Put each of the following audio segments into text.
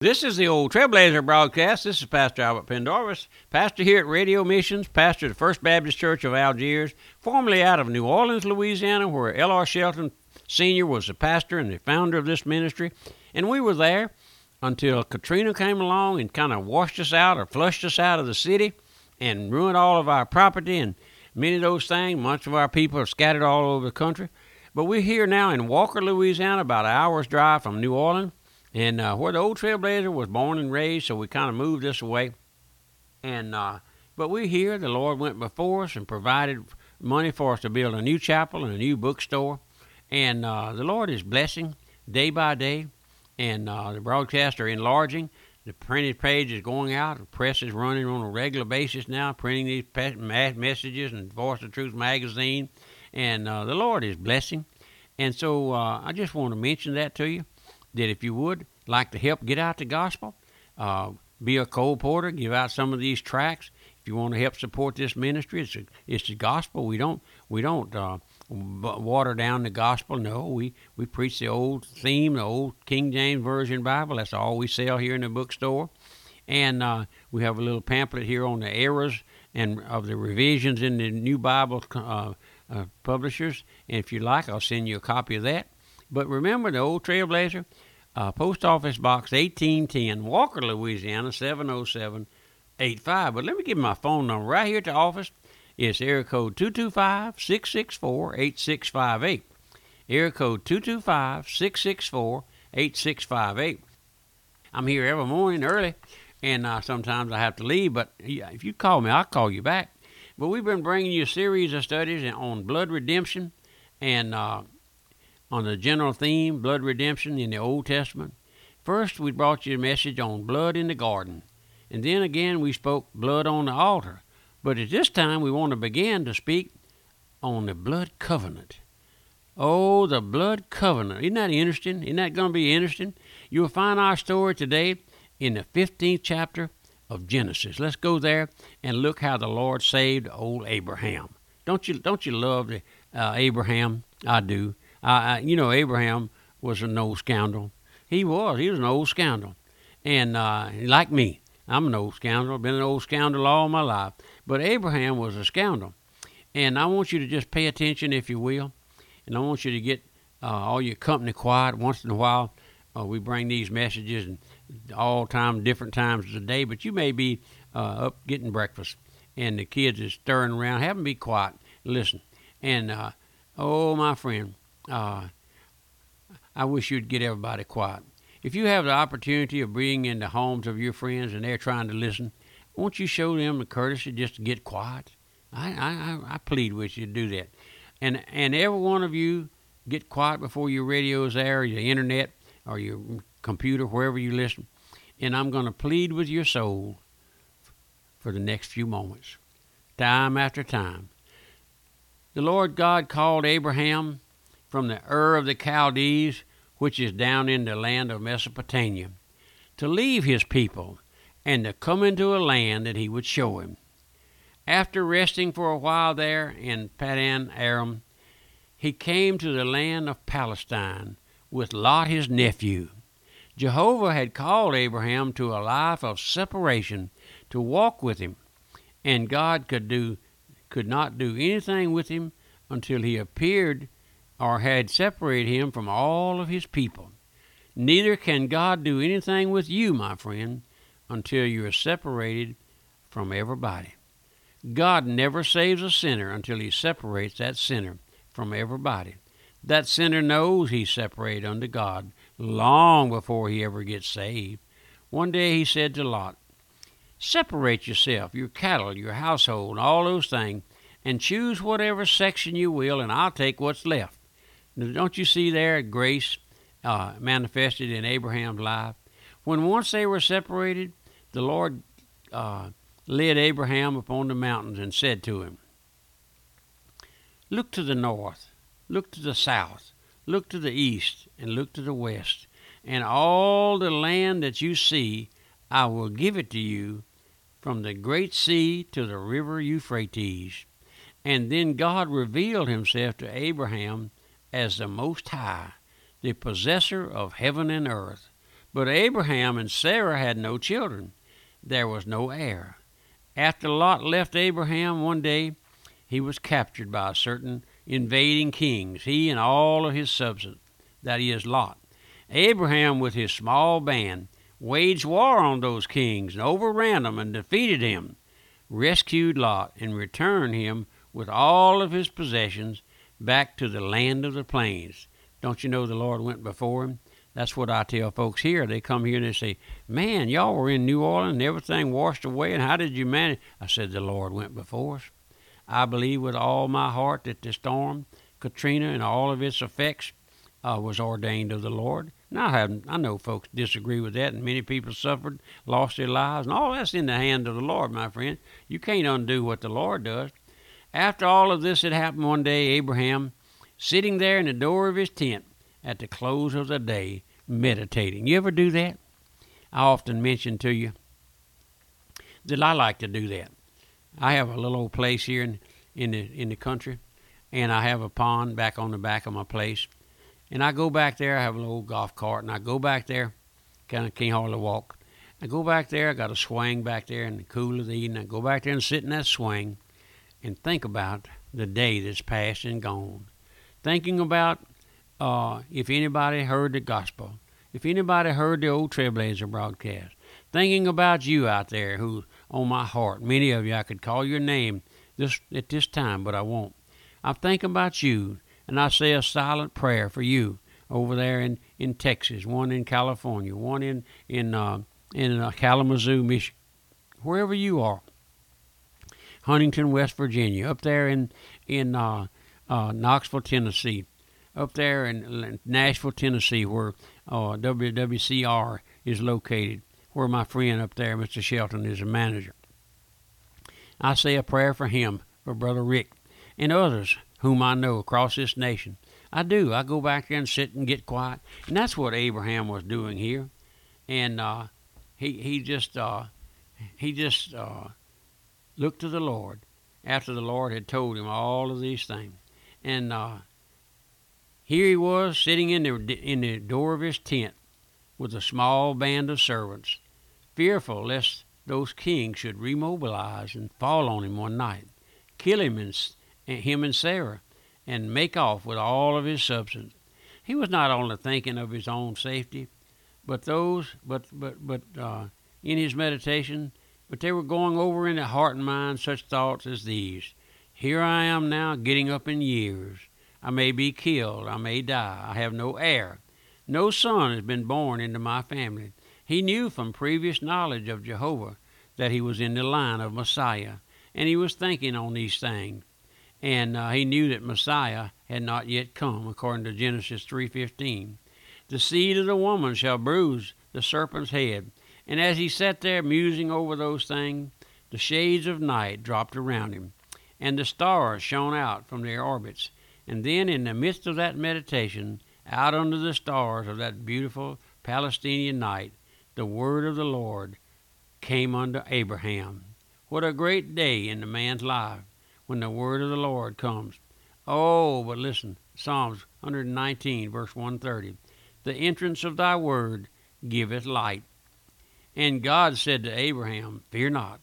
This is the old Trailblazer broadcast. This is Pastor Albert Pendarvis, pastor here at Radio Missions, pastor of the First Baptist Church of Algiers, formerly out of New Orleans, Louisiana, where L.R. Shelton Sr. was the pastor and the founder of this ministry. And we were there until Katrina came along and kind of washed us out or flushed us out of the city and ruined all of our property and many of those things. Much of our people are scattered all over the country. But we're here now in Walker, Louisiana, about an hour's drive from New Orleans and uh, where the old Trailblazer was born and raised, so we kind of moved this away. And uh, but we're here. The Lord went before us and provided money for us to build a new chapel and a new bookstore, and uh, the Lord is blessing day by day, and uh, the broadcasts are enlarging. The printed page is going out. The press is running on a regular basis now, printing these messages and Voice of Truth magazine, and uh, the Lord is blessing. And so uh, I just want to mention that to you that if you would like to help get out the gospel, uh, be a colporteur, give out some of these tracts. If you want to help support this ministry, it's a, it's the gospel. We don't we don't uh, water down the gospel. No, we we preach the old theme, the old King James Version Bible. That's all we sell here in the bookstore, and uh, we have a little pamphlet here on the errors and of the revisions in the New Bible uh, uh, publishers. And if you like, I'll send you a copy of that. But remember the old Trailblazer, uh, Post Office Box 1810, Walker, Louisiana 70785. But let me give my phone number right here at the office. It's area code 225 664 8658. Area code 225 664 8658. I'm here every morning early, and uh, sometimes I have to leave, but if you call me, I'll call you back. But we've been bringing you a series of studies on blood redemption and uh, on the general theme, blood redemption in the Old Testament. First, we brought you a message on blood in the garden, and then again we spoke blood on the altar. But at this time, we want to begin to speak on the blood covenant. Oh, the blood covenant. Isn't that interesting? Isn't that going to be interesting? You'll find our story today in the 15th chapter of Genesis. Let's go there and look how the Lord saved old Abraham. Don't you, don't you love uh, Abraham? I do. Uh, you know, Abraham was an old scoundrel. He was. He was an old scoundrel. And uh, like me, I'm an old scoundrel. I've Been an old scoundrel all my life. But Abraham was a scoundrel. And I want you to just pay attention, if you will. And I want you to get uh, all your company quiet once in a while. Uh, we bring these messages and all time, different times of the day. But you may be uh, up getting breakfast, and the kids is stirring around. Have them be quiet. Listen. And uh, oh, my friend, uh, I wish you'd get everybody quiet. If you have the opportunity of being in the homes of your friends and they're trying to listen, won't you show them the courtesy just to get quiet? I, I, I plead with you to do that. And, and every one of you, get quiet before your radio is there, or your internet, or your computer, wherever you listen. And I'm going to plead with your soul for the next few moments, time after time. The Lord God called Abraham from the Ur of the Chaldees, which is down in the land of Mesopotamia, to leave his people and to come into a land that he would show him. After resting for a while there in Padan Aram, he came to the land of Palestine with Lot his nephew. Jehovah had called Abraham to a life of separation to walk with him, and God could do could not do anything with him until he appeared or had separated him from all of his people. Neither can God do anything with you, my friend, until you are separated from everybody. God never saves a sinner until he separates that sinner from everybody. That sinner knows he's separated unto God long before he ever gets saved. One day he said to Lot, Separate yourself, your cattle, your household, all those things, and choose whatever section you will, and I'll take what's left. Don't you see there grace uh, manifested in Abraham's life? When once they were separated, the Lord uh, led Abraham upon the mountains and said to him, Look to the north, look to the south, look to the east, and look to the west, and all the land that you see, I will give it to you from the great sea to the river Euphrates. And then God revealed himself to Abraham as the Most High, the possessor of heaven and earth. But Abraham and Sarah had no children. There was no heir. After Lot left Abraham one day, he was captured by certain invading kings, he and all of his substance, that is, Lot. Abraham, with his small band, waged war on those kings and overran them and defeated him, rescued Lot, and returned him with all of his possessions back to the land of the plains. Don't you know the Lord went before him? That's what I tell folks here. They come here and they say, Man, y'all were in New Orleans and everything washed away, and how did you manage? I said, The Lord went before us. I believe with all my heart that the storm, Katrina, and all of its effects uh, was ordained of the Lord. Now I have I know folks disagree with that, and many people suffered, lost their lives, and all that's in the hand of the Lord, my friend. You can't undo what the Lord does. After all of this had happened one day, Abraham, sitting there in the door of his tent at the close of the day, meditating. You ever do that? I often mention to you that I like to do that. I have a little old place here in, in the in the country, and I have a pond back on the back of my place and I go back there. I have a little golf cart, and I go back there. Kind of can't hardly walk. I go back there. I got a swing back there in the cool of the evening. I go back there and sit in that swing, and think about the day that's passed and gone. Thinking about uh, if anybody heard the gospel, if anybody heard the old Trailblazer broadcast. Thinking about you out there who on my heart. Many of you I could call your name this at this time, but I won't. I'm thinking about you and I say a silent prayer for you over there in, in Texas, one in California, one in in uh, in uh, Kalamazoo, Michigan, wherever you are. Huntington, West Virginia, up there in in uh, uh Knoxville, Tennessee, up there in Nashville, Tennessee, where uh, WWCR is located, where my friend up there, Mr. Shelton, is a manager. I say a prayer for him, for Brother Rick, and others whom I know across this nation. I do. I go back there and sit and get quiet, and that's what Abraham was doing here. And uh, he he just uh, he just uh, looked to the Lord after the Lord had told him all of these things, and uh, here he was sitting in the in the door of his tent with a small band of servants, fearful lest those kings should remobilize and fall on him one night, kill him and him and Sarah, and make off with all of his substance. He was not only thinking of his own safety, but those, but but but uh, in his meditation, but they were going over in his heart and mind such thoughts as these: Here I am now, getting up in years. I may be killed. I may die. I have no heir. No son has been born into my family. He knew from previous knowledge of Jehovah that he was in the line of Messiah, and he was thinking on these things and uh, he knew that Messiah had not yet come, according to Genesis 3:15. The seed of the woman shall bruise the serpent's head. And as he sat there musing over those things, the shades of night dropped around him, and the stars shone out from their orbits. And then, in the midst of that meditation, out under the stars of that beautiful Palestinian night, the word of the Lord came unto Abraham. What a great day in the man's life! when the word of the Lord comes. Oh, but listen, Psalms 119, verse 130. The entrance of thy word giveth light. And God said to Abraham, Fear not,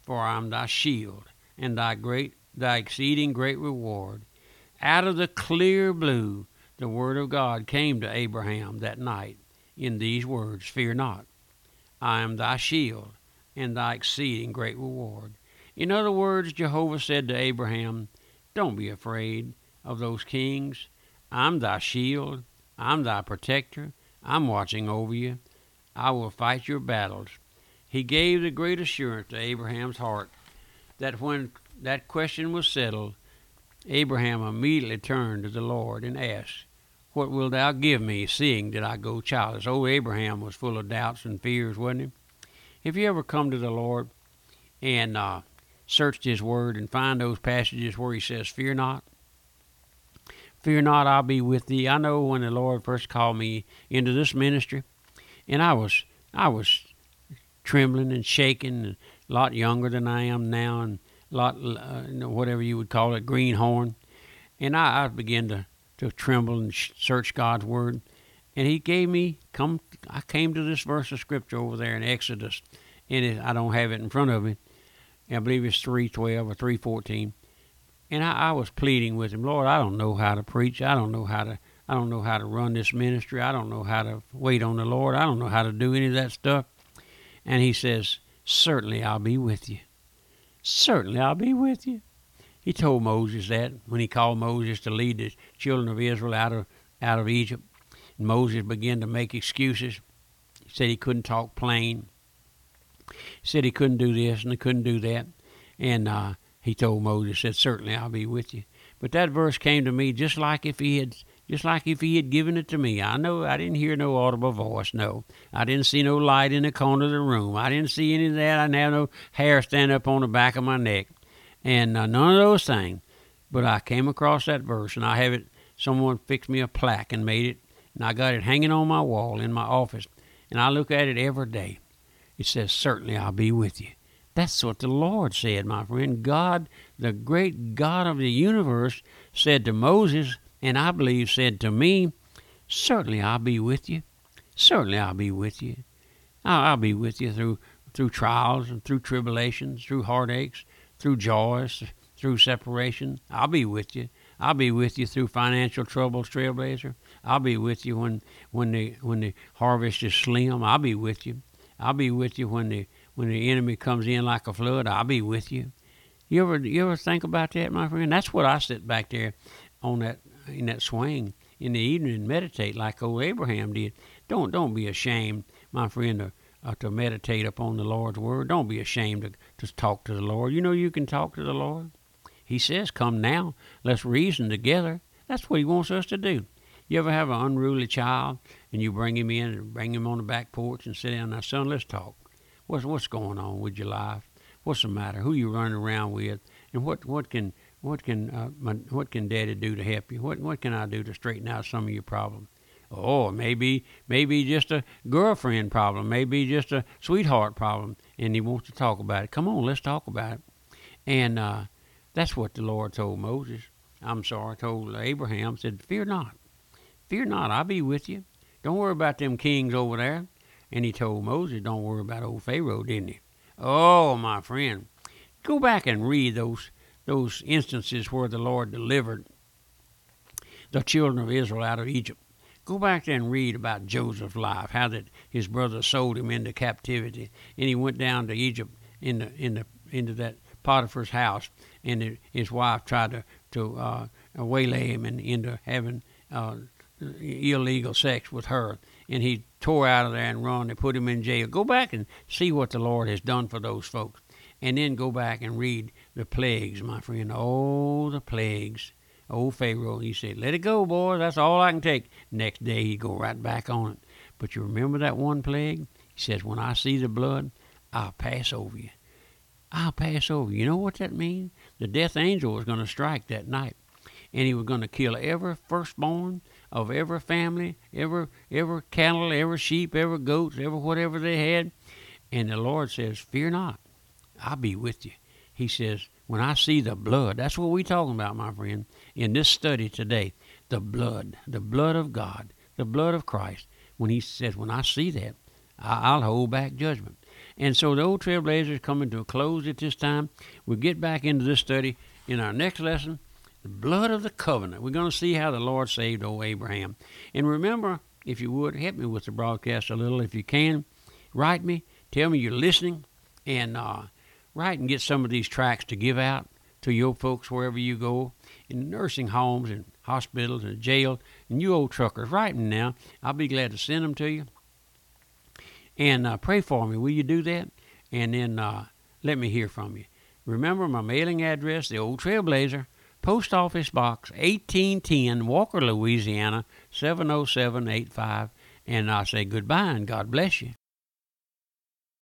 for I am thy shield and thy great thy exceeding great reward. Out of the clear blue the word of God came to Abraham that night in these words, Fear not, I am thy shield and thy exceeding great reward. In other words, Jehovah said to Abraham, Don't be afraid of those kings. I'm thy shield. I'm thy protector. I'm watching over you. I will fight your battles. He gave the great assurance to Abraham's heart that when that question was settled, Abraham immediately turned to the Lord and asked, What wilt thou give me, seeing that I go childless? Old Abraham was full of doubts and fears, wasn't he? If you ever come to the Lord and uh, searched his word and find those passages where he says, Fear not. Fear not, I'll be with thee. I know when the Lord first called me into this ministry, and I was I was trembling and shaking, a lot younger than I am now, and a lot uh, whatever you would call it, greenhorn. And I, I began to, to tremble and search God's word. and he gave me come. I came to this verse of scripture over there in Exodus, and it, I don't have it in front of me. I believe it's three twelve or three fourteen, and I, I was pleading with him, Lord, I don't know how to preach. I don't know how to. I don't know how to run this ministry. I don't know how to wait on the Lord. I don't know how to do any of that stuff. And he says, Certainly I'll be with you. Certainly I'll be with you. He told Moses that when he called Moses to lead the children of Israel out of out of Egypt. And Moses began to make excuses. He said he couldn't talk plain. He said he couldn't do this and he couldn't do that. And uh, he told Moses, said, Certainly I'll be with you. But that verse came to me just like if he had just like if he had given it to me. I know I didn't hear no audible voice, no. I didn't see no light in the corner of the room. I didn't see any of that. I didn't have no hair stand up on the back of my neck and uh, none of those things. But I came across that verse, and I have it. Someone fixed me a plaque and made it, and I got it hanging on my wall in my office, and I look at it every day. It says, "Certainly I'll be with you." That's what the Lord said, my friend. God, the great God of the universe, said to Moses, and I believe said to me, "Certainly I'll be with you. Certainly I'll be with you. I'll, be with you through through trials and through tribulations, through heartaches, through joys, through separation. I'll be with you. I'll be with you through financial troubles, Trailblazer. I'll be with you when when the when the harvest is slim. I'll be with you. I'll be with you when the when the enemy comes in like a flood. I'll be with you. You ever you ever think about that, my friend? That's what I sit back there on that in that swing in the evening and meditate like old Abraham did. Don't don't be ashamed, my friend, to uh, to meditate upon the Lord's word. Don't be ashamed to, to talk to the Lord. You know you can talk to the Lord. He says, Come now, let's reason together. That's what He wants us to do. You ever have an unruly child and you bring him in and bring him on the back porch and sit down, now, son, let's talk. What's, what's going on with your life? What's the matter? Who you running around with? And what, what can what can uh, my, what can Daddy do to help you? What what can I do to straighten out some of your problems? Oh, maybe maybe just a girlfriend problem, maybe just a sweetheart problem, and he wants to talk about it. Come on, let's talk about it. And uh, that's what the Lord told Moses. I'm sorry, told Abraham. Said, "Fear not, fear not. I'll be with you. Don't worry about them kings over there." And he told Moses, "Don't worry about old Pharaoh, didn't he?" Oh, my friend, go back and read those those instances where the Lord delivered the children of Israel out of Egypt. Go back there and read about Joseph's life, how that his brothers sold him into captivity, and he went down to Egypt in the in the into that Potiphar's house, and his wife tried to to uh, waylay him and into having uh, illegal sex with her, and he tore out of there and run. They put him in jail. Go back and see what the Lord has done for those folks, and then go back and read the plagues, my friend. Oh, the plagues old Pharaoh. He said, Let it go, boys. That's all I can take. Next day, he'd go right back on it. But you remember that one plague? He says, When I see the blood, I'll pass over you. I'll pass over. You know what that means? The death angel was going to strike that night, and he was going to kill every firstborn of every family, every every cattle, every sheep, every goats, every whatever they had. And the Lord says, "Fear not, I'll be with you." He says, when I see the blood, that's what we're talking about, my friend, in this study today. The blood, the blood of God, the blood of Christ. When he says, when I see that, I'll hold back judgment. And so the old trailblazers coming to a close at this time. We'll get back into this study in our next lesson. The blood of the covenant. We're going to see how the Lord saved old Abraham. And remember, if you would, help me with the broadcast a little if you can. Write me. Tell me you're listening. And uh, write and get some of these tracts to give out to your folks wherever you go, in nursing homes and hospitals and jails, and you old truckers. Write them now. I'll be glad to send them to you. And uh, pray for me. Will you do that? And then uh, let me hear from you. Remember my mailing address, the Old Trailblazer, Post Office Box 1810, Walker, Louisiana 70785. And I say goodbye and God bless you.